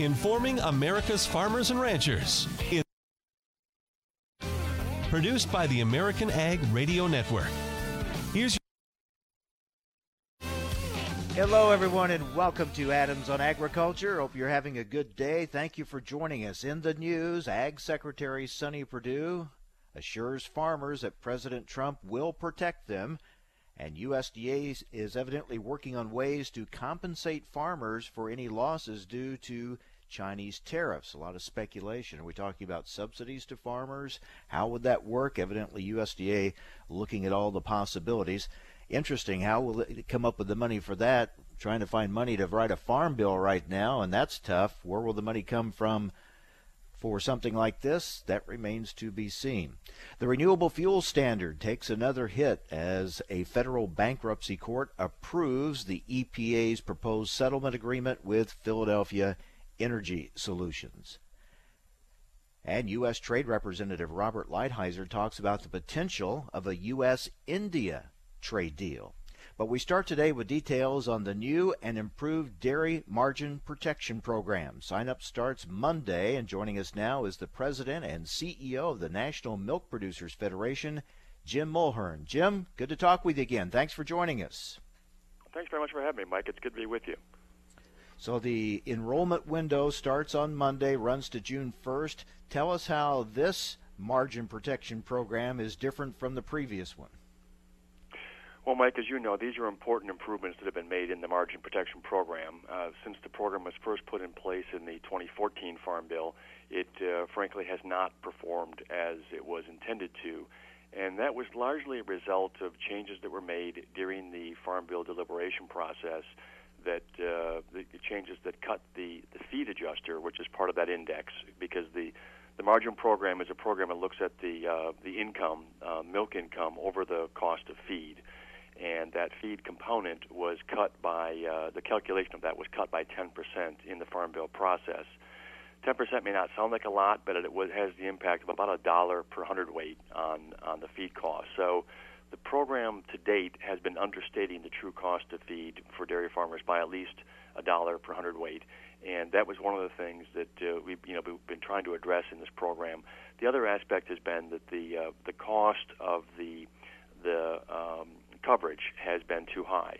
informing America's farmers and ranchers. It's produced by the American Ag Radio Network. Here's Hello, everyone, and welcome to Adams on Agriculture. Hope you're having a good day. Thank you for joining us. In the news, Ag Secretary Sonny Perdue assures farmers that President Trump will protect them, and USDA is evidently working on ways to compensate farmers for any losses due to Chinese tariffs. A lot of speculation. Are we talking about subsidies to farmers? How would that work? Evidently, USDA looking at all the possibilities. Interesting. How will it come up with the money for that? Trying to find money to write a farm bill right now, and that's tough. Where will the money come from? For something like this, that remains to be seen. The renewable fuel standard takes another hit as a federal bankruptcy court approves the EPA's proposed settlement agreement with Philadelphia Energy Solutions. And U.S. Trade Representative Robert Lighthizer talks about the potential of a U.S. India trade deal. But we start today with details on the new and improved Dairy Margin Protection Program. Sign up starts Monday, and joining us now is the President and CEO of the National Milk Producers Federation, Jim Mulhern. Jim, good to talk with you again. Thanks for joining us. Thanks very much for having me, Mike. It's good to be with you. So the enrollment window starts on Monday, runs to June 1st. Tell us how this margin protection program is different from the previous one. Well, Mike, as you know, these are important improvements that have been made in the margin protection program. Uh, since the program was first put in place in the 2014 Farm Bill, it uh, frankly has not performed as it was intended to. And that was largely a result of changes that were made during the Farm Bill deliberation process that uh, the, changes that cut the, the feed adjuster, which is part of that index, because the the margin program is a program that looks at the uh, the income, uh, milk income, over the cost of feed, and that feed component was cut by uh, the calculation of that was cut by 10% in the farm bill process. 10% may not sound like a lot, but it was, has the impact of about a dollar per hundredweight on on the feed cost. So the program to date has been understating the true cost of feed for dairy farmers by at least a dollar per hundredweight, and that was one of the things that uh, we you know we've been trying to address in this program. The other aspect has been that the uh, the cost of the the um, coverage has been too high,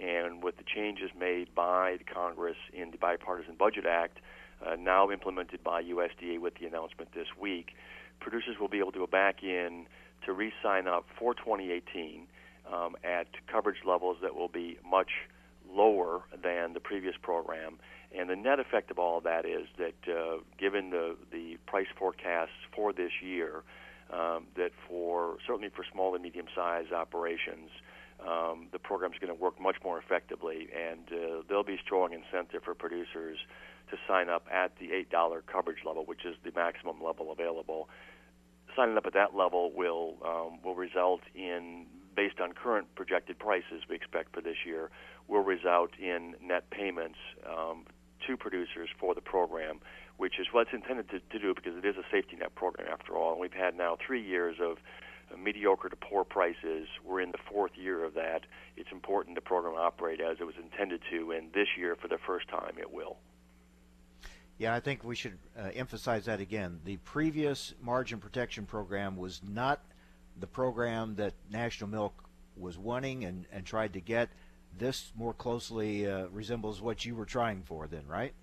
and with the changes made by the Congress in the Bipartisan Budget Act, uh, now implemented by USDA with the announcement this week, producers will be able to go back in to re-sign up for 2018 um, at coverage levels that will be much lower than the previous program. And the net effect of all of that is that, uh, given the the price forecasts for this year, um, that for certainly for small and medium-sized operations, um, the program is going to work much more effectively, and uh, there'll be strong incentive for producers to sign up at the eight dollar coverage level, which is the maximum level available signing up at that level will um, will result in, based on current projected prices we expect for this year, will result in net payments um, to producers for the program, which is what's intended to, to, do because it is a safety net program after all. And we've had now three years of mediocre to poor prices. We're in the fourth year of that. It's important the program operate as it was intended to, and this year, for the first time, it will. Yeah, I think we should uh, emphasize that again. The previous margin protection program was not the program that National Milk was wanting and, and tried to get. This more closely uh, resembles what you were trying for, then, right?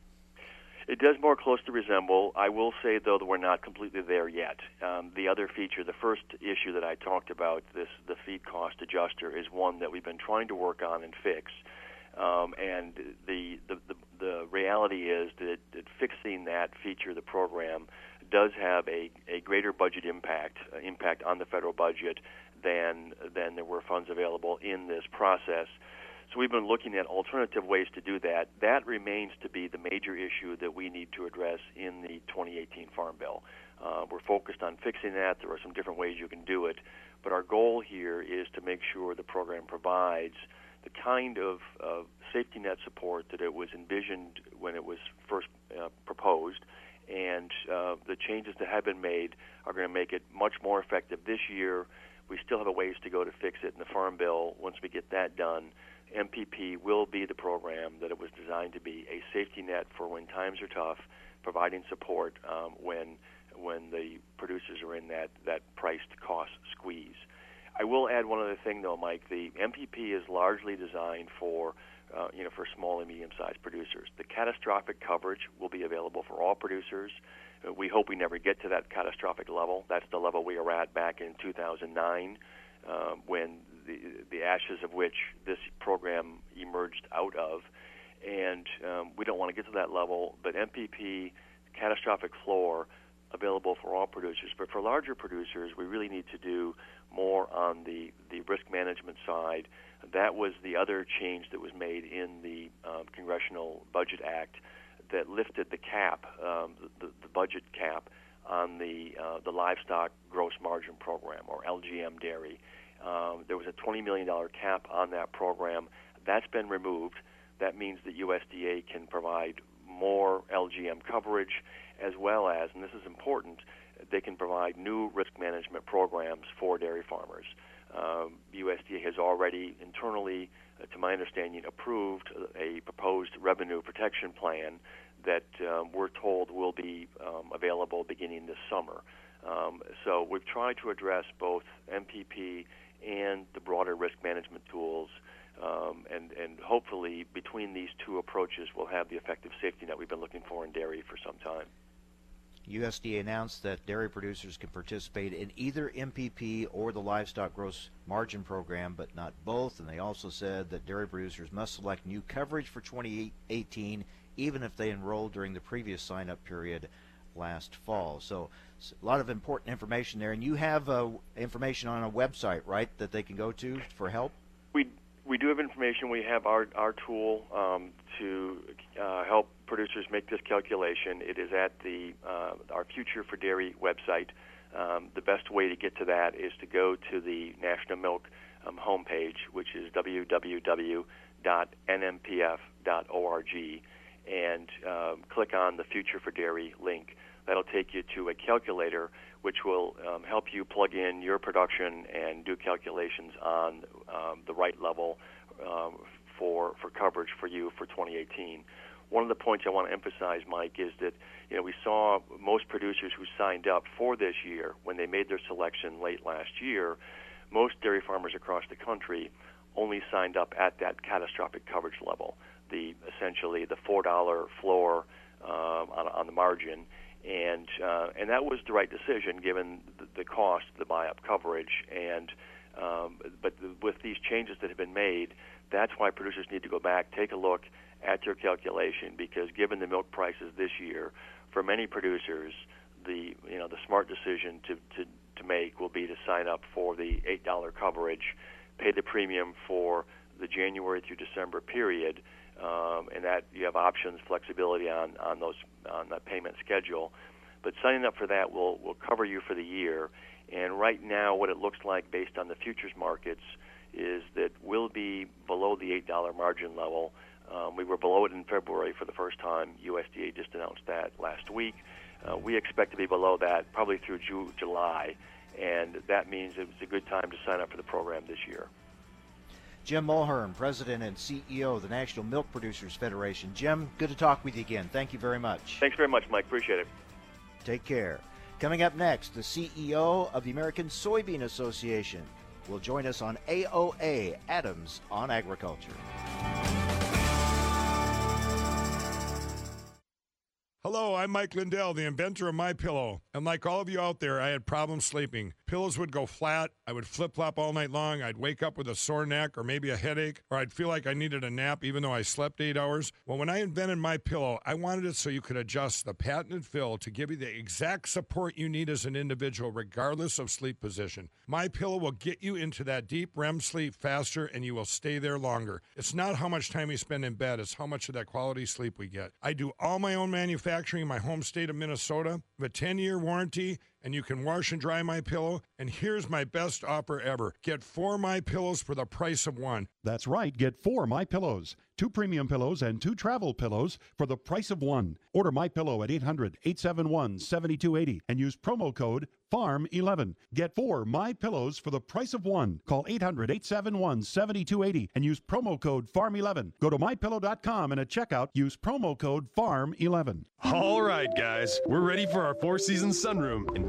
It does more closely resemble. I will say, though, that we're not completely there yet. Um, the other feature, the first issue that I talked about, this the feed cost adjuster, is one that we've been trying to work on and fix. Um, and the, the, the, the reality is that, that fixing that feature of the program does have a, a greater budget impact uh, impact on the federal budget than than there were funds available in this process. So we've been looking at alternative ways to do that. That remains to be the major issue that we need to address in the 2018 Farm Bill. Uh, we're focused on fixing that. There are some different ways you can do it, but our goal here is to make sure the program provides the kind of uh, safety net support that it was envisioned when it was first uh, proposed. And uh, the changes that have been made are going to make it much more effective this year. We still have a ways to go to fix it in the Farm Bill. Once we get that done, MPP will be the program that it was designed to be a safety net for when times are tough, providing support um, when when the producers are in that, that price to cost squeeze. I will add one other thing, though, Mike. The MPP is largely designed for uh, you know, for small and medium-sized producers. The catastrophic coverage will be available for all producers. Uh, we hope we never get to that catastrophic level. That's the level we were at back in 2009, um, when the the ashes of which this program emerged out of. And um, we don't want to get to that level. But MPP catastrophic floor available for all producers. But for larger producers, we really need to do more on the the risk management side that was the other change that was made in the um, Congressional Budget Act that lifted the cap, um, the, the, budget cap, on the uh, the livestock gross margin program or LGM dairy. Um, there was a $20 million cap on that program. That's been removed. That means that USDA can provide more LGM coverage, as well as, and this is important, they can provide new risk management programs for dairy farmers. Um, USDA has already internally, uh, to my understanding, approved a proposed revenue protection plan that um, we're told will be um, available beginning this summer. Um, so we've tried to address both MPP and the broader risk management tools. Um, and, and hopefully, between these two approaches, we'll have the effective safety net we've been looking for in dairy for some time. USDA announced that dairy producers can participate in either MPP or the Livestock Gross Margin Program, but not both. And they also said that dairy producers must select new coverage for 2018, even if they enrolled during the previous sign up period last fall. So, a lot of important information there. And you have uh, information on a website, right, that they can go to for help? We do have information. We have our our tool um, to uh, help producers make this calculation. It is at the uh, our Future for Dairy website. Um, the best way to get to that is to go to the National Milk um, homepage, which is www.nmpf.org, and um, click on the Future for Dairy link. That'll take you to a calculator which will um, help you plug in your production and do calculations on um, the right level um, for for coverage for you for 2018. One of the points I want to emphasize, Mike, is that you know we saw most producers who signed up for this year when they made their selection late last year. Most dairy farmers across the country only signed up at that catastrophic coverage level, the essentially the four dollar floor um, on, on the margin, and uh, and that was the right decision given the, the cost, the buy-up coverage, and um, but the, with these changes that have been made, that's why producers need to go back, take a look at your calculation, because given the milk prices this year, for many producers, the you know the smart decision to to, to make will be to sign up for the eight dollar coverage, pay the premium for the January through December period um, and that you have options, flexibility on on those on that payment schedule. But signing up for that will will cover you for the year. And right now, what it looks like based on the futures markets is that we'll be below the eight dollar margin level. Um, we were below it in February for the first time. USDA just announced that last week. Uh, we expect to be below that probably through June, July, and that means it's a good time to sign up for the program this year. Jim Mulhern, President and CEO of the National Milk Producers Federation. Jim, good to talk with you again. Thank you very much. Thanks very much, Mike. Appreciate it. Take care. Coming up next, the CEO of the American Soybean Association will join us on AOA Adams on Agriculture. Hello, I'm Mike Lindell, the inventor of My Pillow. And like all of you out there, I had problems sleeping. Pillows would go flat, I would flip flop all night long, I'd wake up with a sore neck or maybe a headache, or I'd feel like I needed a nap even though I slept 8 hours. Well, when I invented My Pillow, I wanted it so you could adjust the patented fill to give you the exact support you need as an individual regardless of sleep position. My Pillow will get you into that deep REM sleep faster and you will stay there longer. It's not how much time we spend in bed, it's how much of that quality sleep we get. I do all my own manufacturing manufacturing in my home state of Minnesota. a 10 year warranty, and you can wash and dry my pillow. And here's my best offer ever get four my pillows for the price of one. That's right. Get four my pillows. two premium pillows, and two travel pillows for the price of one. Order My Pillow at 800-871-7280 and use promo code FARM11. Get four My Pillows for the price of one. Call 800-871-7280 and use promo code FARM11. Go to mypillow.com and at checkout use promo code FARM11. All right, guys, we're ready for our Four Seasons sunroom, and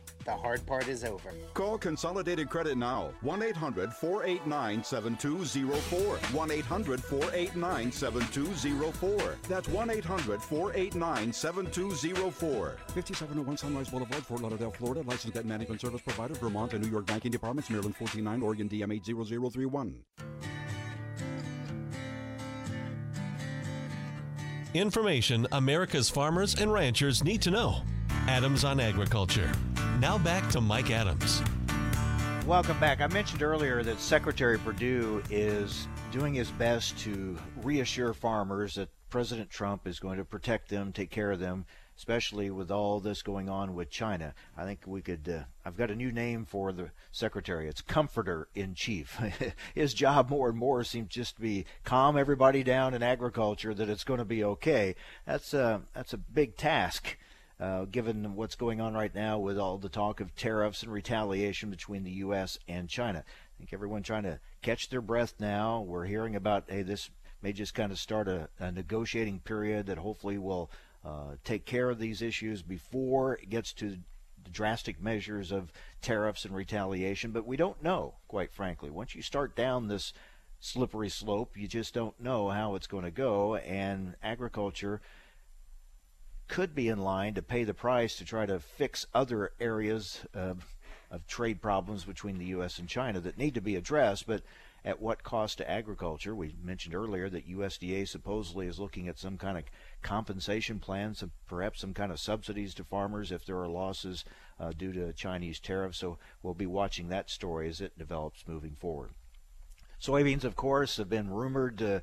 the hard part is over. Call Consolidated Credit now. 1 800 489 7204. 1 800 489 7204. That's 1 800 489 7204. 5701 Sunrise Boulevard, Fort Lauderdale, Florida. Licensed debt management service provider, Vermont and New York banking departments, Maryland 49, Oregon DM 80031. Information America's farmers and ranchers need to know. Adams on Agriculture. Now back to Mike Adams. Welcome back. I mentioned earlier that Secretary Perdue is doing his best to reassure farmers that President Trump is going to protect them, take care of them, especially with all this going on with China. I think we could. Uh, I've got a new name for the secretary. It's Comforter in Chief. His job more and more seems just to be calm everybody down in agriculture that it's going to be okay. That's a that's a big task. Uh, given what's going on right now with all the talk of tariffs and retaliation between the U.S. and China. I think everyone trying to catch their breath now. We're hearing about, hey, this may just kind of start a, a negotiating period that hopefully will uh, take care of these issues before it gets to the drastic measures of tariffs and retaliation. But we don't know, quite frankly. Once you start down this slippery slope, you just don't know how it's going to go. And agriculture could be in line to pay the price to try to fix other areas of, of trade problems between the U.S. and China that need to be addressed, but at what cost to agriculture? We mentioned earlier that USDA supposedly is looking at some kind of compensation plan, some, perhaps some kind of subsidies to farmers if there are losses uh, due to Chinese tariffs. So we'll be watching that story as it develops moving forward. Soybeans, of course, have been rumored. Uh,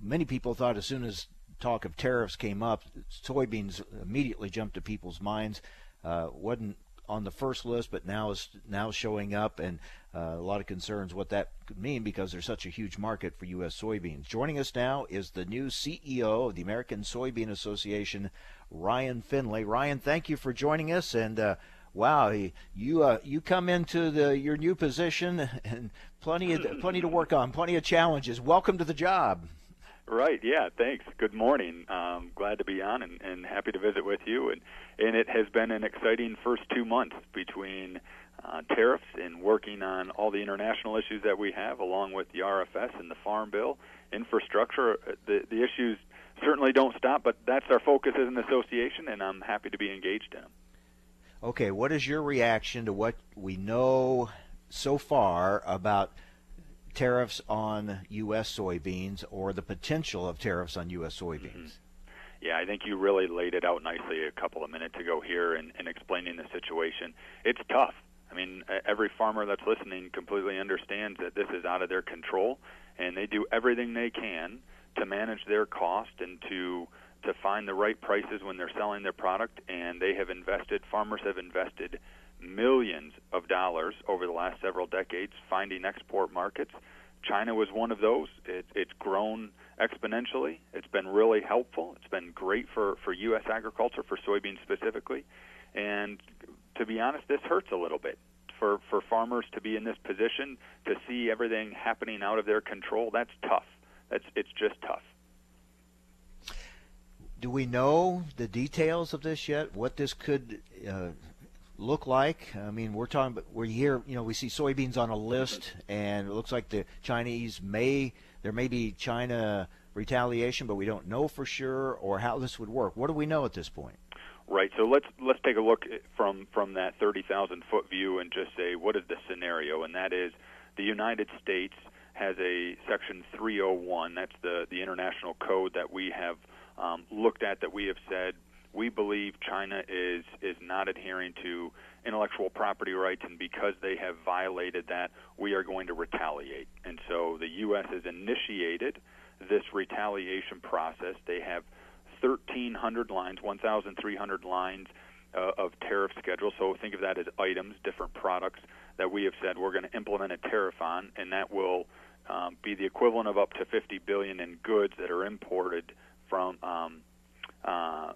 many people thought as soon as talk of tariffs came up, soybeans immediately jumped to people's minds. Uh, wasn't on the first list, but now is now showing up, and uh, a lot of concerns what that could mean because there's such a huge market for U.S. soybeans. Joining us now is the new CEO of the American Soybean Association, Ryan Findlay. Ryan, thank you for joining us, and uh, wow, you uh, you come into the your new position and plenty of plenty to work on, plenty of challenges. Welcome to the job. Right. Yeah. Thanks. Good morning. Um, glad to be on and, and happy to visit with you. And and it has been an exciting first two months between uh, tariffs and working on all the international issues that we have, along with the RFS and the Farm Bill, infrastructure. Uh, the the issues certainly don't stop, but that's our focus as an association, and I'm happy to be engaged in them. Okay. What is your reaction to what we know so far about? Tariffs on U.S. soybeans or the potential of tariffs on U.S. soybeans? Mm-hmm. Yeah, I think you really laid it out nicely a couple of minutes ago here in, in explaining the situation. It's tough. I mean, every farmer that's listening completely understands that this is out of their control, and they do everything they can to manage their cost and to to find the right prices when they're selling their product. And they have invested, farmers have invested millions of dollars over the last several decades finding export markets. China was one of those. It, it's grown exponentially. It's been really helpful. It's been great for, for U.S. agriculture, for soybeans specifically. And to be honest, this hurts a little bit for, for farmers to be in this position to see everything happening out of their control. That's tough. That's it's just tough. Do we know the details of this yet? What this could uh, look like? I mean, we're talking, but we're here. You know, we see soybeans on a list, and it looks like the Chinese may there may be China retaliation, but we don't know for sure or how this would work. What do we know at this point? Right. So let's let's take a look from from that 30,000 foot view and just say what is the scenario, and that is the United States has a Section 301. That's the the international code that we have um, looked at. That we have said we believe China is is not adhering to intellectual property rights, and because they have violated that, we are going to retaliate. And so the U.S. has initiated this retaliation process. They have 1,300 lines, 1,300 lines uh, of tariff schedule. So think of that as items, different products that we have said we're going to implement a tariff on, and that will um, be the equivalent of up to 50 billion in goods that are imported from um, uh,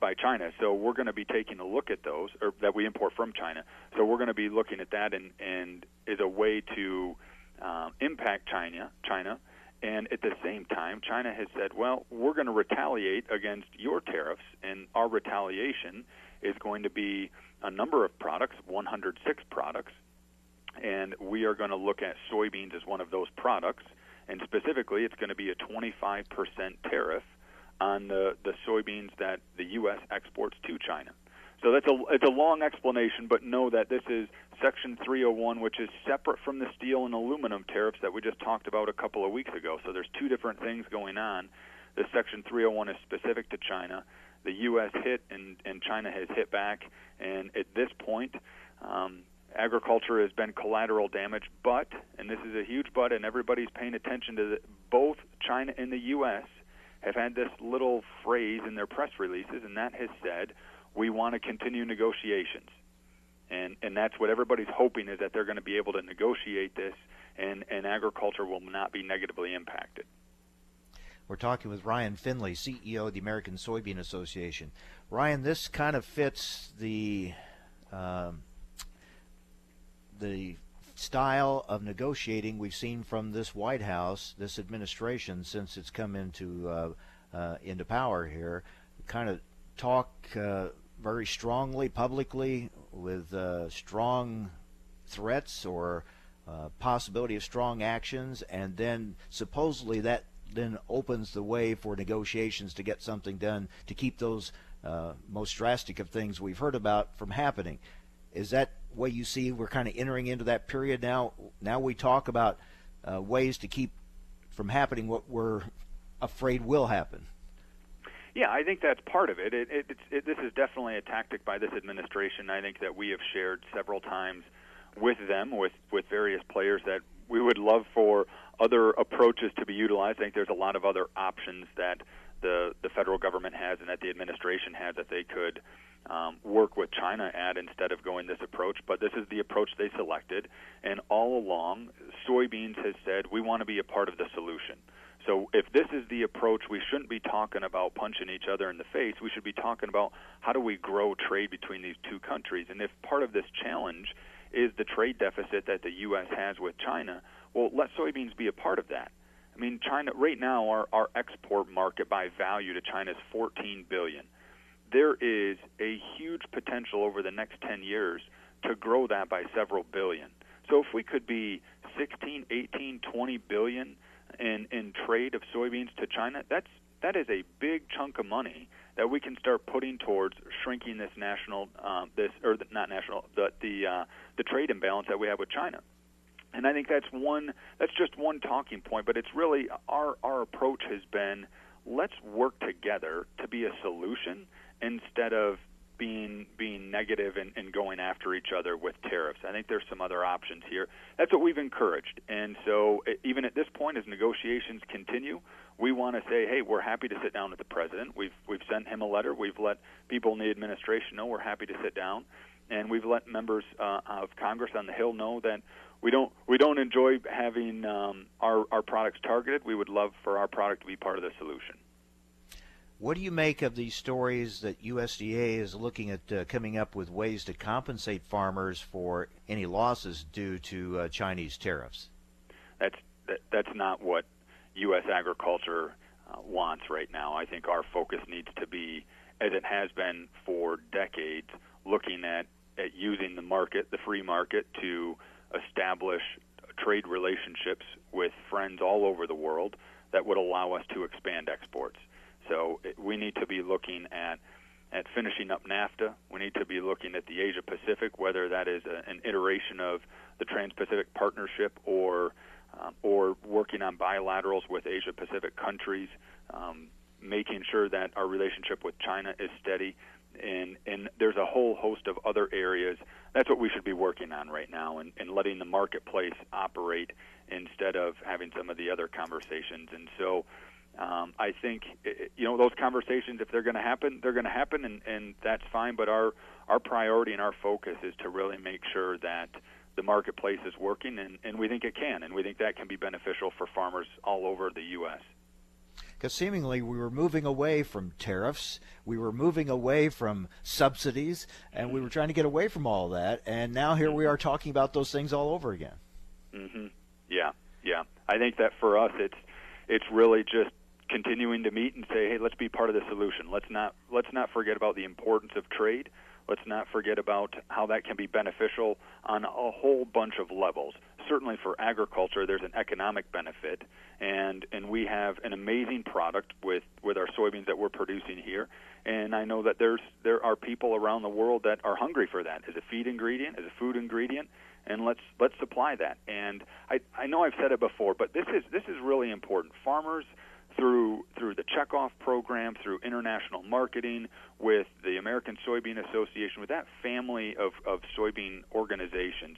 by China. So we're going to be taking a look at those, or that we import from China. So we're going to be looking at that, and and is a way to um, impact China, China, and at the same time, China has said, well, we're going to retaliate against your tariffs, and our retaliation is going to be a number of products, 106 products, and we are going to look at soybeans as one of those products, and specifically, it's going to be a 25% tariff on the, the soybeans that the U.S. exports to China. So that's a it's a long explanation, but know that this is Section 301, which is separate from the steel and aluminum tariffs that we just talked about a couple of weeks ago. So there's two different things going on. The Section 301 is specific to China. The U.S. hit and and China has hit back, and at this point. Um, agriculture has been collateral damage, but, and this is a huge but, and everybody's paying attention to the, both China and the U.S have had this little phrase in their press releases, and that has said, "We want to continue negotiations." And and that's what everybody's hoping is that they're going to be able to negotiate this, and and agriculture will not be negatively impacted. We're talking with Ryan Findlay, CEO of the American Soybean Association. Ryan, this kind of fits the um, the style of negotiating we've seen from this White House, this administration, since it's come into uh, uh, into power here, kind of talk uh, very strongly publicly with uh, strong threats or uh, possibility of strong actions, and then supposedly that then opens the way for negotiations to get something done to keep those uh, most drastic of things we've heard about from happening. Is that way you see we're kind of entering into that period now? Now we talk about uh, ways to keep from happening what we're afraid will happen. Yeah, I think that's part of it. It, it, it. This is definitely a tactic by this administration. I think that we have shared several times with them, with with various players, that we would love for other approaches to be utilized. I think there's a lot of other options that the the federal government has and that the administration has that they could um, work with China at instead of going this approach. But this is the approach they selected, and all along, soybeans has said we want to be a part of the solution. So if this is the approach, we shouldn't be talking about punching each other in the face. We should be talking about how do we grow trade between these two countries. And if part of this challenge is the trade deficit that the U.S. has with China, well, let soybeans be a part of that. I mean, China right now, our, our export market by value to China is 14 billion there is a huge potential over the next 10 years to grow that by several billion. So if we could be 16, 18, 20 billion in in trade of soybeans to China, that's that is a big chunk of money that we can start putting towards shrinking this national um, this or the, not national the the uh, the trade imbalance that we have with China. And I think that's one that's just one talking point, but it's really our our approach has been let's work together to be a solution instead of being being negative and, and going after each other with tariffs. I think there's some other options here. That's what we've encouraged. And so even at this point, as negotiations continue, we want to say, hey, we're happy to sit down with the president. We've we've sent him a letter. We've let people in the administration know we're happy to sit down, and we've let members uh, of Congress on the Hill know that we don't we don't enjoy having um, our our products targeted. We would love for our product to be part of the solution. What do you make of these stories that USDA is looking at uh, coming up with ways to compensate farmers for any losses due to uh, Chinese tariffs? That's that, that's not what U.S. agriculture uh, wants right now. I think our focus needs to be, as it has been for decades, looking at at using the market, the free market, to establish trade relationships with friends all over the world that would allow us to expand exports. So we need to be looking at at finishing up NAFTA. We need to be looking at the Asia Pacific, whether that is a, an iteration of the Trans-Pacific Partnership or um, or working on bilaterals with Asia Pacific countries, um, making sure that our relationship with China is steady. And, and there's a whole host of other areas. That's what we should be working on right now and, and letting the marketplace operate instead of having some of the other conversations. And so um, I think you know those conversations, if they're going to happen, they're going to happen, and, and that's fine. But our our priority and our focus is to really make sure that the marketplace is working, and, and we think it can, and we think that can be beneficial for farmers all over the U.S. Because seemingly we were moving away from tariffs, we were moving away from subsidies, and we were trying to get away from all that, and now here we are talking about those things all over again. Mm-hmm. Yeah, yeah. I think that for us, it's it's really just continuing to meet and say, hey, let's be part of the solution. Let's not let's not forget about the importance of trade. Let's not forget about how that can be beneficial on a whole bunch of levels. Certainly for agriculture, there's an economic benefit, and and we have an amazing product with with our soybeans that we're producing here. And I know that there's there are people around the world that are hungry for that as a feed ingredient, as a food ingredient, and let's let's supply that. And I I know I've said it before, but this is this is really important. Farmers through through the checkoff program, through international marketing, with the American Soybean Association, with that family of, of soybean organizations,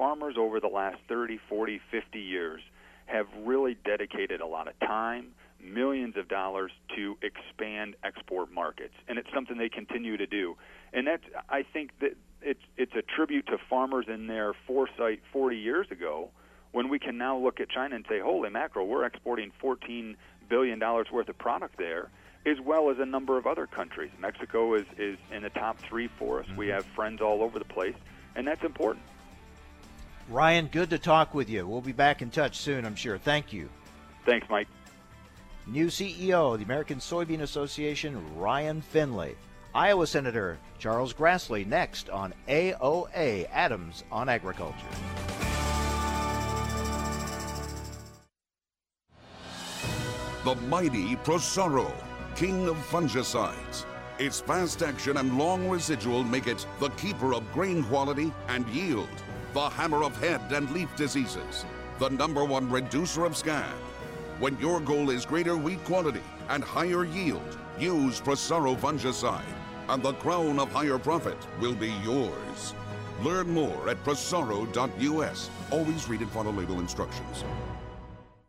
farmers over the last 30, 40, 50 years have really dedicated a lot of time, millions of dollars to expand export markets, and it's something they continue to do. And that's I think that it's it's a tribute to farmers in their foresight 40 years ago when we can now look at China and say, holy mackerel, we're exporting 14 billion dollars worth of product there, as well as a number of other countries. Mexico is, is in the top three for us. Mm-hmm. We have friends all over the place, and that's important. Ryan, good to talk with you. We'll be back in touch soon, I'm sure. Thank you. Thanks, Mike. New CEO of the American Soybean Association, Ryan Findlay. Iowa Senator Charles Grassley next on AOA Adams on Agriculture. the mighty Prosaro, king of fungicides. Its fast action and long residual make it the keeper of grain quality and yield, the hammer of head and leaf diseases, the number one reducer of scab. When your goal is greater wheat quality and higher yield, use Prosaro fungicide, and the crown of higher profit will be yours. Learn more at prosaro.us. Always read and follow label instructions.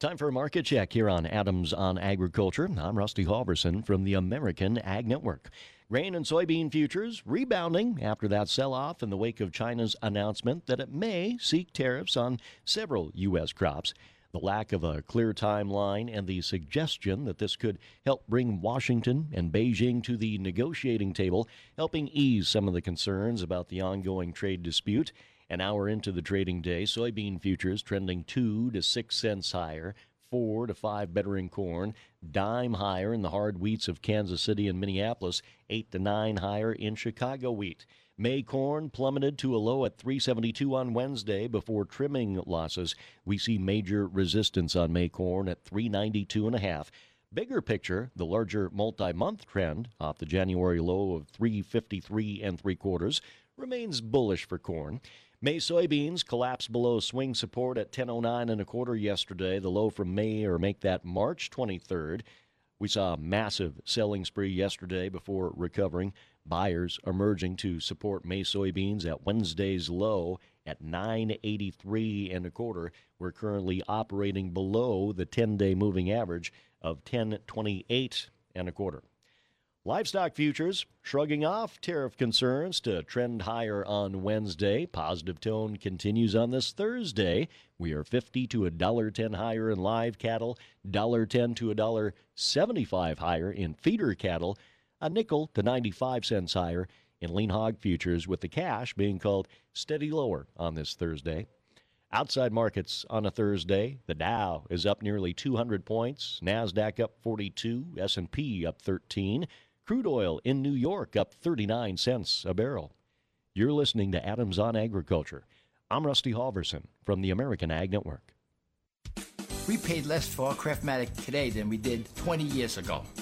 Time for a market check here on Adams on Agriculture. I'm Rusty Halverson from the American Ag Network. Grain and soybean futures rebounding after that sell off in the wake of China's announcement that it may seek tariffs on several U.S. crops. The lack of a clear timeline and the suggestion that this could help bring Washington and Beijing to the negotiating table, helping ease some of the concerns about the ongoing trade dispute. An hour into the trading day, soybean futures trending 2 to 6 cents higher. four to five better in corn, dime higher in the hard wheats of Kansas City and Minneapolis, eight to nine higher in Chicago wheat. May corn plummeted to a low at 372 on Wednesday before trimming losses. We see major resistance on May corn at 392 and a half. Bigger picture, the larger multi-month trend off the January low of 353 and three quarters remains bullish for corn. May soybeans collapsed below swing support at 10.09 and a quarter yesterday. The low from May or make that March 23rd. We saw a massive selling spree yesterday before recovering. Buyers emerging to support May soybeans at Wednesday's low at 983 and a quarter. We're currently operating below the 10-day moving average of 1028 and a quarter. Livestock futures shrugging off tariff concerns to trend higher on Wednesday. Positive tone continues on this Thursday. We are 50 to a dollar 10 higher in live cattle, dollar 10 to a dollar 75 higher in feeder cattle, a nickel to 95 cents higher in lean hog futures with the cash being called steady lower on this Thursday. Outside markets on a Thursday, the Dow is up nearly 200 points, Nasdaq up 42, S&P up 13. Crude oil in New York up 39 cents a barrel. You're listening to Adams on Agriculture. I'm Rusty Halverson from the American Ag Network. We paid less for our Craftmatic today than we did 20 years ago.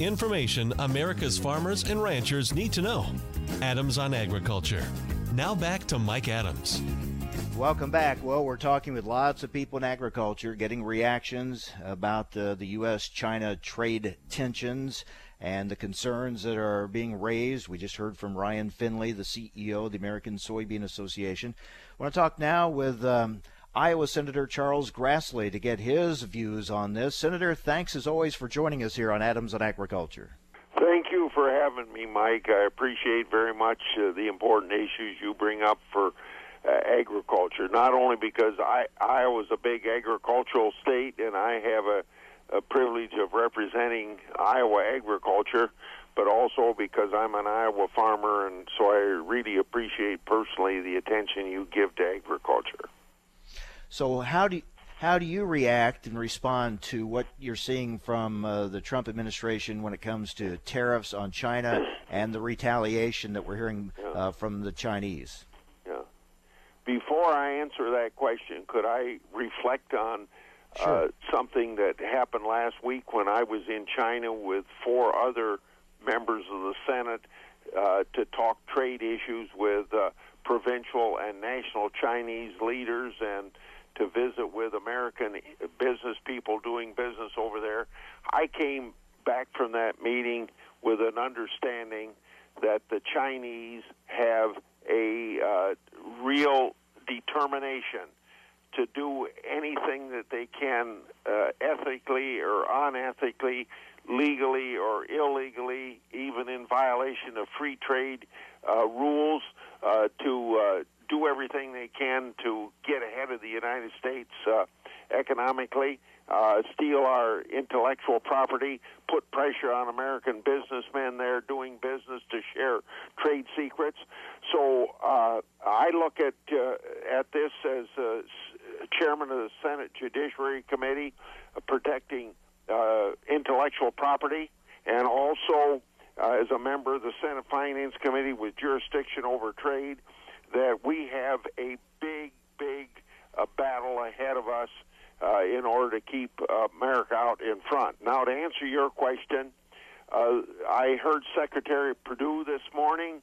Information America's farmers and ranchers need to know. Adams on Agriculture. Now back to Mike Adams. Welcome back. Well, we're talking with lots of people in agriculture, getting reactions about uh, the U.S. China trade tensions and the concerns that are being raised. We just heard from Ryan Findlay, the CEO of the American Soybean Association. I want to talk now with um, Iowa Senator Charles Grassley to get his views on this. Senator, thanks as always for joining us here on Adams on Agriculture. Thank you for having me, Mike. I appreciate very much uh, the important issues you bring up for uh, agriculture. Not only because I, Iowa's a big agricultural state and I have a, a privilege of representing Iowa agriculture, but also because I'm an Iowa farmer, and so I really appreciate personally the attention you give to agriculture. So how do you, how do you react and respond to what you're seeing from uh, the Trump administration when it comes to tariffs on China and the retaliation that we're hearing uh, from the Chinese? Yeah. Before I answer that question, could I reflect on Sure. uh, something that happened last week when I was in China with four other members of the Senate uh, to talk trade issues with uh, provincial and national Chinese leaders and to visit with American business people doing business over there. I came back from that meeting with an understanding that the Chinese have a uh, real determination to do anything that they can uh, ethically or unethically, legally or illegally, even in violation of free trade uh, rules, uh, to uh, do everything they can to get ahead of the United States uh, economically, uh, steal our intellectual property, put pressure on American businessmen there doing business to share trade secrets. So uh, I look at uh, at this as uh, chairman of the Senate Judiciary Committee, uh, protecting uh, intellectual property, and also uh, as a member of the Senate Finance Committee with jurisdiction over trade, that we have a big, big uh, battle ahead of us uh, in order to keep uh, America out in front. Now, to answer your question, uh, I heard Secretary Perdue this morning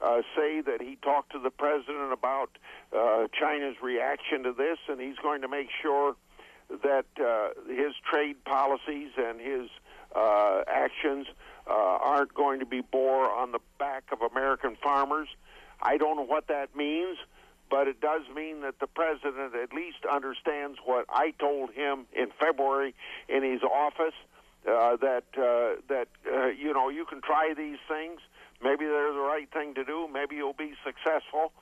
uh, say that he talked to the president about uh, China's reaction to this, and he's going to make sure that uh, his trade policies and his uh, actions uh, aren't going to be bore on the back of American farmers. I don't know what that means, but it does mean that the president at least understands what I told him in February in his office. Uh, that uh, that uh, you know you can try these things. Maybe they're the right thing to do. Maybe you'll be successful.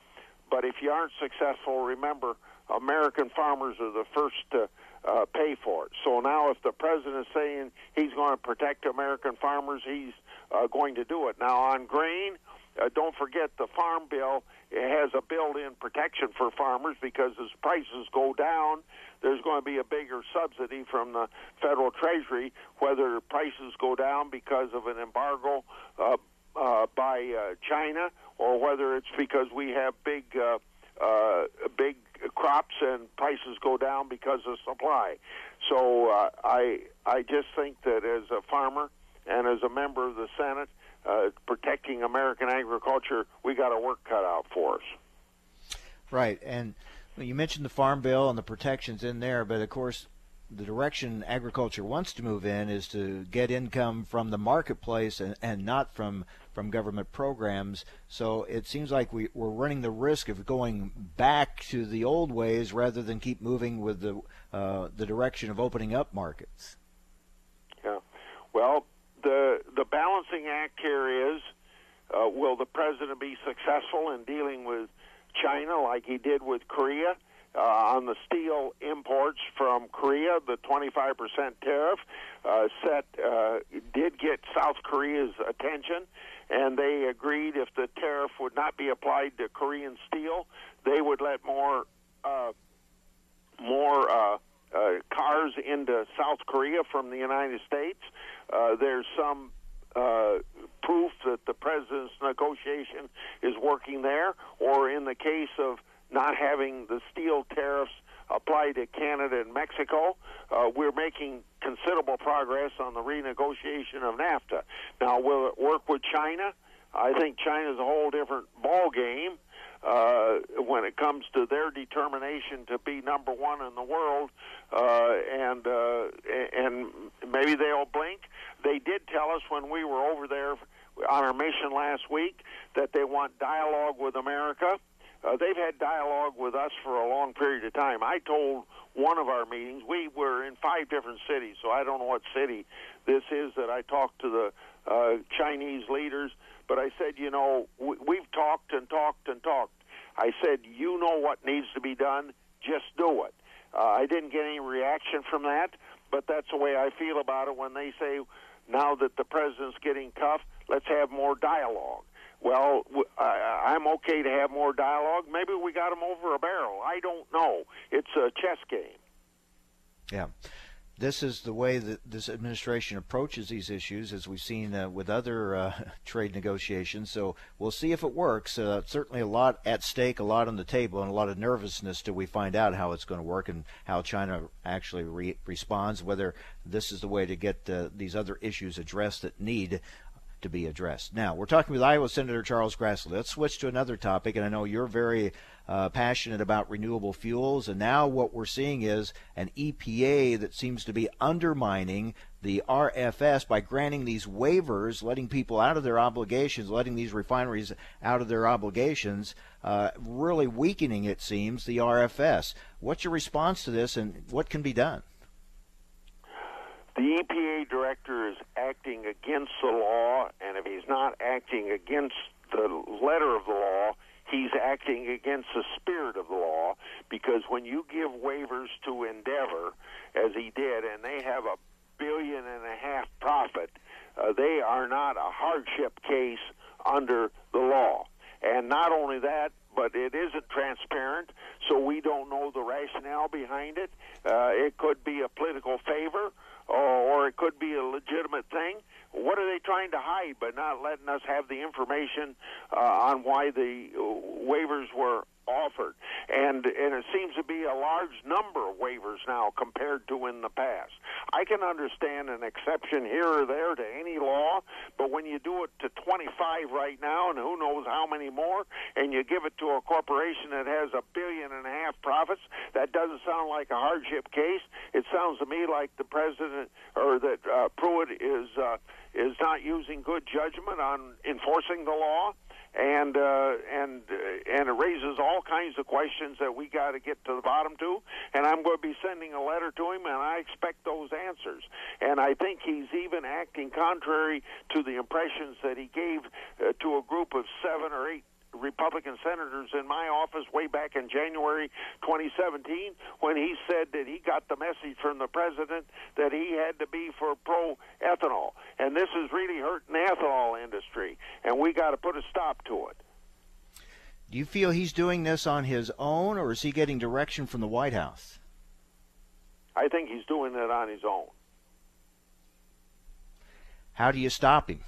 But if you aren't successful, remember American farmers are the first to uh, pay for it. So now, if the president is saying he's going to protect American farmers, he's uh, going to do it. Now, on grain, uh, don't forget the farm bill has a built-in protection for farmers because as prices go down, there's going to be a bigger subsidy from the federal treasury, whether prices go down because of an embargo uh, uh, by uh, China or whether it's because we have big uh, uh, big crops and prices go down because of supply. So uh, I I just think that as a farmer and as a member of the Senate, uh, protecting American agriculture, we got our work cut out for us. Right, and you mentioned the farm bill and the protections in there, but of course the direction agriculture wants to move in is to get income from the marketplace and, and not from from government programs. So it seems like we, we're running the risk of going back to the old ways rather than keep moving with the uh, the direction of opening up markets. Yeah. Well, the the balancing act here is: uh, will the president be successful in dealing with China like he did with Korea? Uh, on the steel imports from Korea, the 25% tariff uh, set uh, did get South Korea's attention, and they agreed if the tariff would not be applied to Korean steel, they would let more uh, more uh, cars into South Korea from the United States. Uh, there's some uh, proof that the president's negotiation is working there, or in the case of not having the steel tariffs apply to Canada and Mexico. Uh, we're making considerable progress on the renegotiation of NAFTA. Now, will it work with China? I think China's a whole different ball game uh, when it comes to their determination to be number one in the world, uh, and uh, and maybe they'll blink. They did tell us when we were over there on our mission last week that they want dialogue with America. Uh, they've had dialogue with us for a long period of time. I told one of our meetings, we were in five different cities, so I don't know what city this is that I talked to the uh, Chinese leaders, but I said, you know, we, we've talked and talked and talked. I said, you know what needs to be done, just do it. Uh, I didn't get any reaction from that, but that's the way I feel about it when they say, now that the president's getting tough, let's have more dialogue. Well, I'm okay to have more dialogue. Maybe we got him over a barrel. I don't know. It's a chess game. Yeah. This is the way that this administration approaches these issues, as we've seen uh, with other uh, trade negotiations. So we'll see if it works. Uh, certainly, a lot at stake, a lot on the table, and a lot of nervousness till we find out how it's going to work and how China actually re- responds. Whether this is the way to get uh, these other issues addressed that need to be addressed. Now, we're talking with Iowa Senator Charles Grassley. Let's switch to another topic, and I know you're very uh, passionate about renewable fuels, and now what we're seeing is an EPA that seems to be undermining the RFS by granting these waivers, letting people out of their obligations, letting these refineries out of their obligations, uh, really weakening, it seems, the RFS. What's your response to this, and what can be done? The EPA director is acting against the law, and if he's not acting against the letter of the law, he's acting against the spirit of the law because when you give waivers to Andeavor, as he did, and they have a billion and a half profit, uh, they are not a hardship case under the law. And not only that, but it isn't transparent, so we don't know the rationale behind it. Uh, it could be a political favor or, or it could be a legitimate thing. What are they trying to hide by not letting us have the information uh, on why the waivers were offered, and and it seems to be a large number of waivers now compared to in the past. I can understand an exception here or there to any law, but when you do it to 25 right now, and who knows how many more, and you give it to a corporation that has a billion and a half profits, that doesn't sound like a hardship case. It sounds to me like the president or that uh, Pruitt is uh, is not using good judgment on enforcing the law and uh, and uh, and it raises all kinds of questions that we got to get to the bottom to. And I'm going to be sending a letter to him, and I expect those answers. And I think he's even acting contrary to the impressions that he gave uh, to a group of seven or eight Republican senators in my office way back in January 2017 when he said that he got the message from the president that he had to be for pro ethanol. And this is really hurting the ethanol industry, and we got to put a stop to it. Do you feel he's doing this on his own, or is he getting direction from the White House? I think he's doing it on his own. How do you stop him?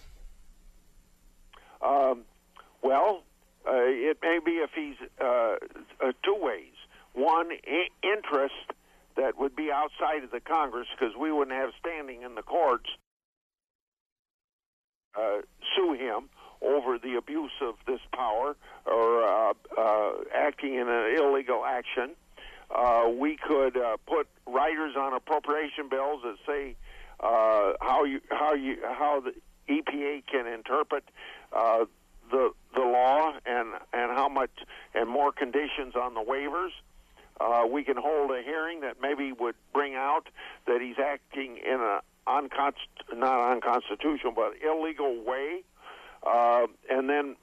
Um, well, it may be if he's uh, uh, two ways. One, I- interest that would be outside of the Congress because we wouldn't have standing in the courts uh, sue him over the abuse of this power or uh, uh, acting in an illegal action. Uh, we could uh, put writers on appropriation bills that say uh, how you how you how the EPA can interpret uh, the the law and and how much and more conditions on the waivers. Uh, we can hold a hearing that maybe would bring out that he's acting in a unconst- not unconstitutional but illegal way, uh, and then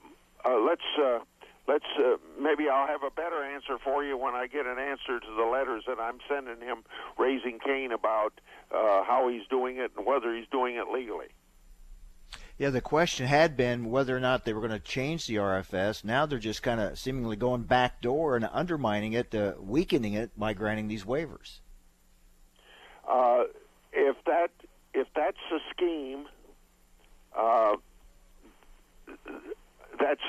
uh, let's uh, let's uh, maybe I'll have a better answer for you when I get an answer to the letters that I'm sending him raising Cain about uh, how he's doing it and whether he's doing it legally. Yeah, the question had been whether or not they were going to change the RFS. Now they're just kind of seemingly going back door and undermining it, uh, weakening it by granting these waivers. Uh, if that if that's the scheme, uh, that's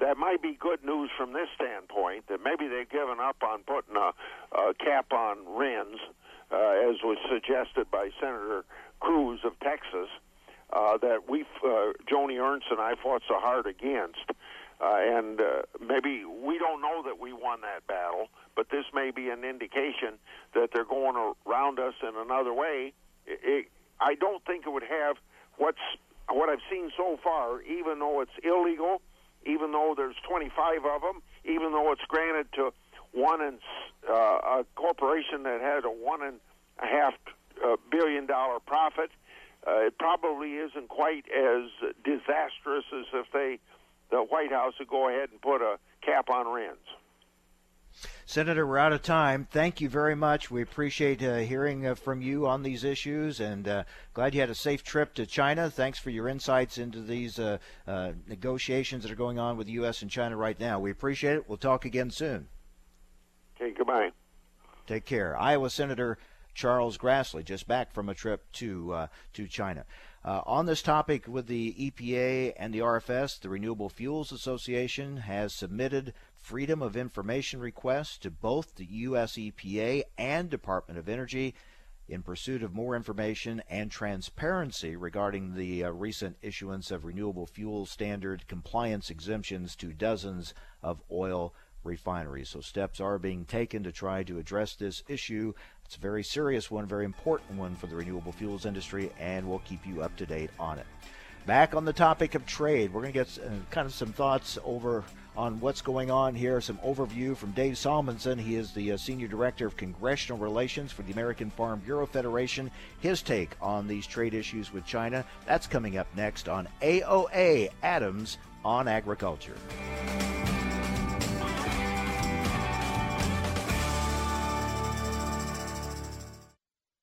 that might be good news from this standpoint. That maybe they've given up on putting a, a cap on RINs, uh, as was suggested by Senator Cruz of Texas uh, that we, uh, Joni Ernst and I, fought so hard against. Uh, and uh, maybe we don't know that we won that battle, but this may be an indication that they're going around us in another way. It, it, I don't think it would have what's what I've seen so far, even though it's illegal, even though there's 25 of them, even though it's granted to one and uh, a corporation that had a one and a half uh, billion dollar profit uh, it probably isn't quite as disastrous as if they, the White House, would go ahead and put a cap on RINs. Senator, we're out of time. Thank you very much. We appreciate uh, hearing uh, from you on these issues, and uh, glad you had a safe trip to China. Thanks for your insights into these uh, uh, negotiations that are going on with the U.S. and China right now. We appreciate it. We'll talk again soon. Okay, goodbye. Take care. Iowa Senator Charles Grassley, just back from a trip to uh, to China. Uh, on this topic with the EPA and the RFS, the Renewable Fuels Association has submitted freedom of information requests to both the U.S. EPA and Department of Energy in pursuit of more information and transparency regarding the uh, recent issuance of renewable fuel standard compliance exemptions to dozens of oil refineries. So steps are being taken to try to address this issue. It's a very serious one, very important one for the renewable fuels industry, and we'll keep you up to date on it. Back on the topic of trade, we're going to get uh, kind of some thoughts over on what's going on here. Some overview from Dave Salmonsen. He is the uh, Senior Director of Congressional Relations for the American Farm Bureau Federation. His take on these trade issues with China. That's coming up next on AOA Adams on Agriculture.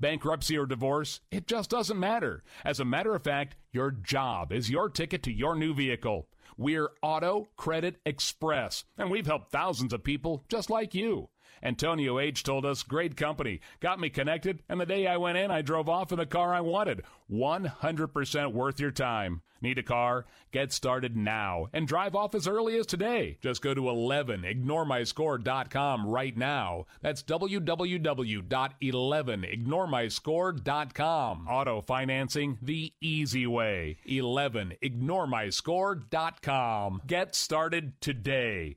Bankruptcy or divorce, it just doesn't matter. As a matter of fact, your job is your ticket to your new vehicle. We're Auto Credit Express, and we've helped thousands of people just like you. Antonio H. told us, great company, got me connected, and the day I went in, I drove off in the car I wanted. 100% worth your time. Need a car? Get started now and drive off as early as today. Just go to 11ignoremyscore.com right now. That's www.11ignoremyscore.com. Auto financing the easy way. 11ignoremyscore.com. Get started today.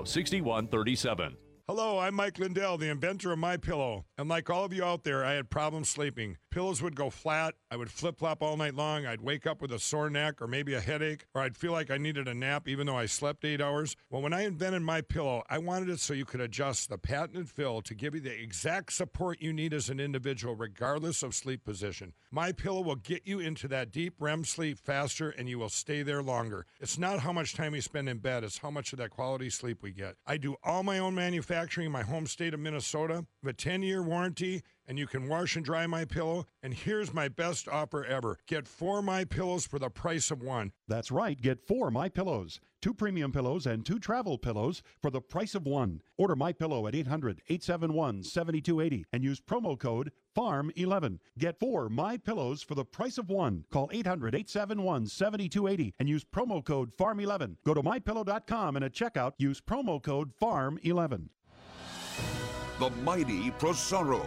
6137. Hello, I'm Mike Lindell, the inventor of My Pillow. And like all of you out there, I had problems sleeping. Pillows would go flat. I would flip flop all night long. I'd wake up with a sore neck or maybe a headache, or I'd feel like I needed a nap even though I slept eight hours. Well, when I invented My Pillow, I wanted it so you could adjust the patented fill to give you the exact support you need as an individual, regardless of sleep position. My Pillow will get you into that deep REM sleep faster, and you will stay there longer. It's not how much time you spend in bed; it's how much of that quality sleep we get. I do all my own manufacturing in my home state of Minnesota. Have a 10-year warranty and you can wash and dry my pillow. And here's my best offer ever. Get four my pillows for the price of one. That's right. Get four My Pillows, two premium pillows and two travel pillows for the price of one. Order My Pillow at 800-871-7280 and use promo code FARM11. Get four My Pillows for the price of one. Call 800-871-7280 and use promo code FARM11. Go to mypillow.com and at checkout use promo code FARM11. The mighty Prosaro,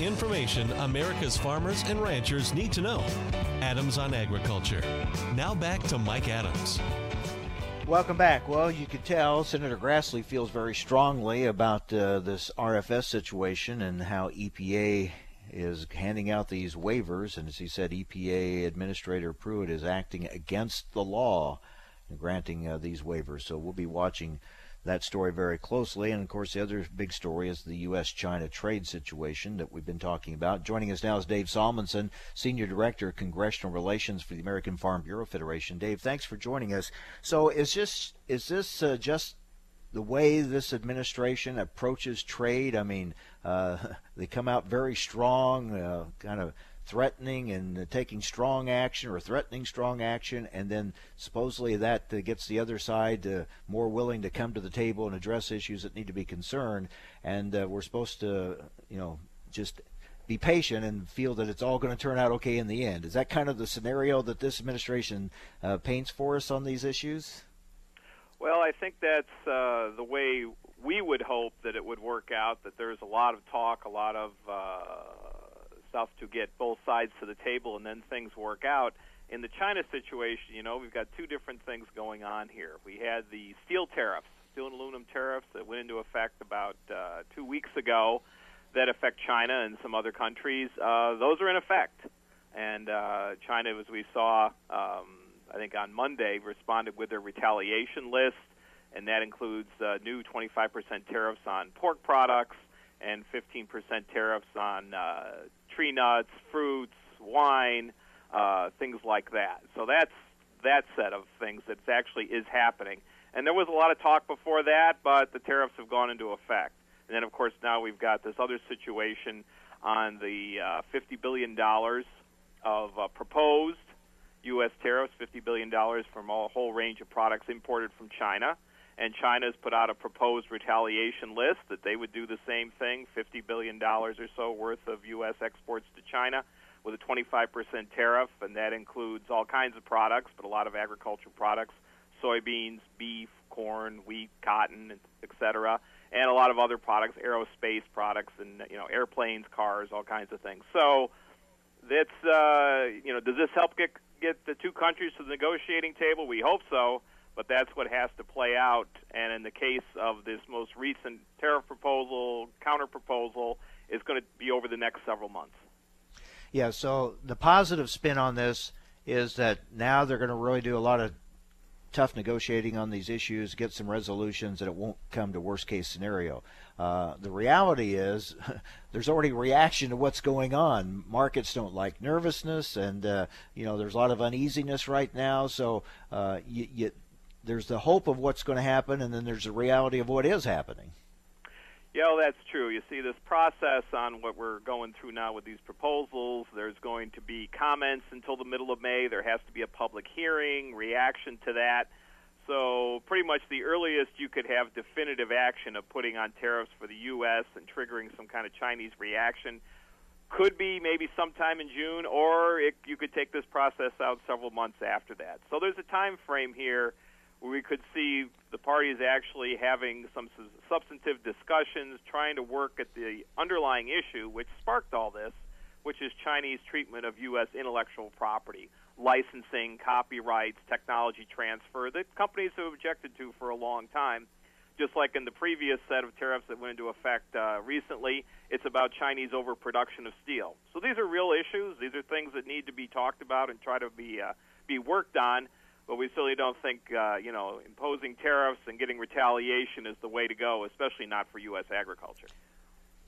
Information America's farmers and ranchers need to know. Adams on Agriculture. Now back to Mike Adams. Welcome back. Well, you could tell Senator Grassley feels very strongly about uh, this RFS situation and how EPA is handing out these waivers. And as he said, EPA Administrator Pruitt is acting against the law. granting uh, these waivers. So we'll be watching that story very closely. And of course, the other big story is the U.S. China trade situation that we've been talking about. Joining us now is Dave Salmonsen, Senior Director of Congressional Relations for the American Farm Bureau Federation. Dave, thanks for joining us. So, is this is this uh, just the way this administration approaches trade? I mean, uh, they come out very strong, uh, kind of threatening and taking strong action or threatening strong action, and then supposedly that uh, gets the other side uh, more willing to come to the table and address issues that need to be concerned. And uh, we're supposed to, you know, just be patient and feel that it's all going to turn out okay in the end. Is that kind of the scenario that this administration uh, paints for us on these issues? Well, I think that's uh, the way we would hope that it would work out. That there's a lot of talk, a lot of uh, stuff to get both sides to the table and then things work out. In the China situation, you know, we've got two different things going on here. We had the steel tariffs, steel and aluminum tariffs that went into effect about uh, two weeks ago that affect China and some other countries. Uh, those are in effect. And uh, China, as we saw, um, I think on Monday, responded with their retaliation list, and that includes uh, new 25% tariffs on pork products and 15% tariffs on uh, tree nuts, fruits, wine, uh, things like that. So that's that set of things that actually is happening. And there was a lot of talk before that, but the tariffs have gone into effect. And then, of course, now we've got this other situation on the uh, $50 billion of uh, proposed U.S. tariffs, $50 billion from a whole range of products imported from China and China's put out a proposed retaliation list that they would do the same thing, $50 billion or so worth of U.S. exports to China with a 25% tariff, and that includes all kinds of products, but a lot of agricultural products, soybeans, beef, corn, wheat, cotton, etc., and a lot of other products, aerospace products, and you know airplanes, cars, all kinds of things. So that's uh, you know, does this help get get the two countries to the negotiating table? We hope so but that's what has to play out. And in the case of this most recent tariff proposal, counter proposal, is going to be over the next several months. Yeah, so the positive spin on this is that now they're going to really do a lot of tough negotiating on these issues, get some resolutions, and it won't come to worst case scenario. Uh, the reality is there's already reaction to what's going on. Markets don't like nervousness, and uh, you know there's a lot of uneasiness right now. So uh, you, you there's the hope of what's going to happen, and then there's the reality of what is happening. Yeah, well, that's true. You see, this process on what we're going through now with these proposals, there's going to be comments until the middle of May. There has to be a public hearing, reaction to that. So, pretty much the earliest you could have definitive action of putting on tariffs for the U.S. and triggering some kind of Chinese reaction could be maybe sometime in June, or it, you could take this process out several months after that. So, there's a time frame here where we could see the parties actually having some substantive discussions, trying to work at the underlying issue which sparked all this, which is Chinese treatment of U.S. intellectual property, licensing, copyrights, technology transfer that companies have objected to for a long time. Just like in the previous set of tariffs that went into effect uh, recently, it's about Chinese overproduction of steel. So these are real issues. These are things that need to be talked about and try to be uh, be worked on but we certainly don't think uh, you know imposing tariffs and getting retaliation is the way to go, especially not for U.S. agriculture.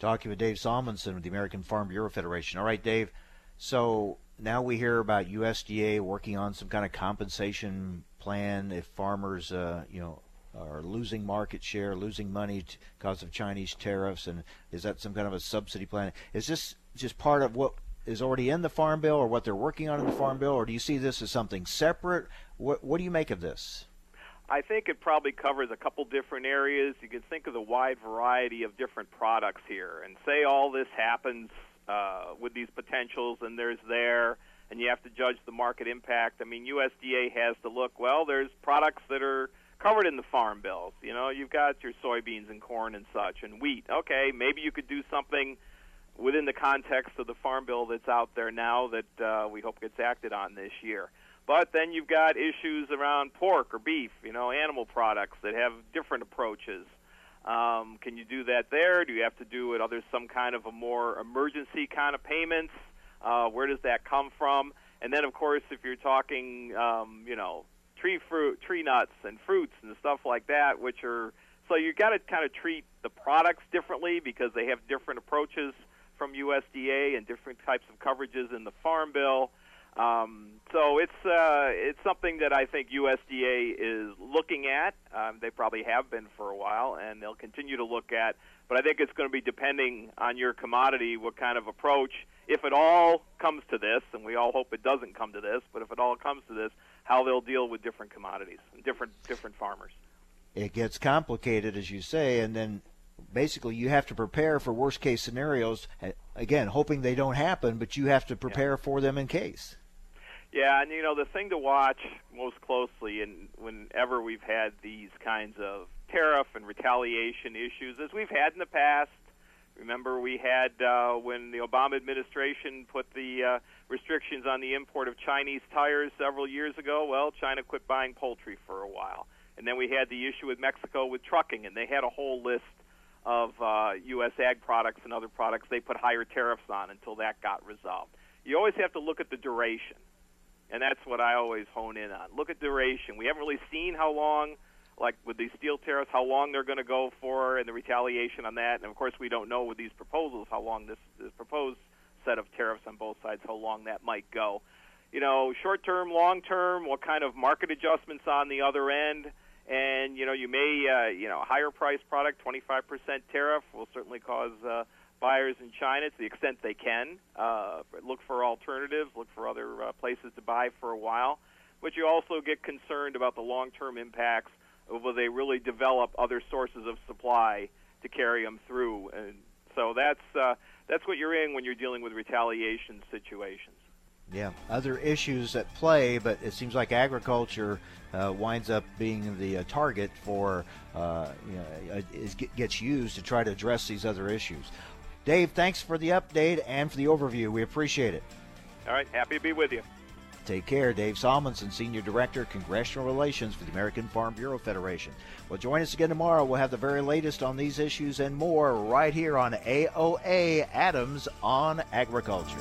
Talking with Dave Salmonsen with the American Farm Bureau Federation. All right, Dave. So now we hear about USDA working on some kind of compensation plan if farmers, uh, you know, are losing market share, losing money because of Chinese tariffs, and is that some kind of a subsidy plan? Is this just part of what is already in the Farm Bill, or what they're working on in the Farm Bill, or do you see this as something separate? What, what do you make of this? I think it probably covers a couple different areas. You can think of the wide variety of different products here, and say all this happens uh, with these potentials, and there's there, and you have to judge the market impact. I mean, USDA has to look. Well, there's products that are covered in the farm bills. You know, you've got your soybeans and corn and such, and wheat. Okay, maybe you could do something within the context of the farm bill that's out there now that uh, we hope gets acted on this year. But then you've got issues around pork or beef, you know, animal products that have different approaches. Um, can you do that there? Do you have to do it Are there some kind of a more emergency kind of payments? Uh, where does that come from? And then, of course, if you're talking, um, you know, tree fruit, tree nuts, and fruits and stuff like that, which are so you've got to kind of treat the products differently because they have different approaches from USDA and different types of coverages in the Farm Bill. Um, so it's uh, it's something that I think USDA is looking at. Um, they probably have been for a while, and they'll continue to look at. But I think it's going to be depending on your commodity, what kind of approach, if it all comes to this, and we all hope it doesn't come to this. But if it all comes to this, how they'll deal with different commodities and different different farmers. It gets complicated, as you say, and then basically you have to prepare for worst case scenarios. Again, hoping they don't happen, but you have to prepare yeah. for them in case. Yeah, and you know the thing to watch most closely, and whenever we've had these kinds of tariff and retaliation issues, as we've had in the past. Remember, we had uh, when the Obama administration put the uh, restrictions on the import of Chinese tires several years ago. Well, China quit buying poultry for a while, and then we had the issue with Mexico with trucking, and they had a whole list of uh, U.S. ag products and other products they put higher tariffs on until that got resolved. You always have to look at the duration and that's what I always hone in on. Look at duration. We haven't really seen how long, like with these steel tariffs, how long they're going to go for, and the retaliation on that. And of course, we don't know with these proposals how long this, this proposed set of tariffs on both sides, how long that might go. You know, short term, long term, what kind of market adjustments on the other end. And you know, you may, uh, you know, higher price product, 25% tariff will certainly cause uh, buyers in China to the extent they can. Uh, look for alternatives, look for other uh, places to buy for a while. But you also get concerned about the long term impacts of will they really develop other sources of supply to carry them through. And so that's, uh, that's what you're in when you're dealing with retaliation situations. Yeah, other issues at play, but it seems like agriculture uh, winds up being the uh, target for, uh, you know, uh, is, gets used to try to address these other issues. Dave, thanks for the update and for the overview. We appreciate it. All right, happy to be with you. Take care. Dave Salmonsen, Senior Director, Congressional Relations for the American Farm Bureau Federation. Well, join us again tomorrow. We'll have the very latest on these issues and more right here on AOA Adams on Agriculture.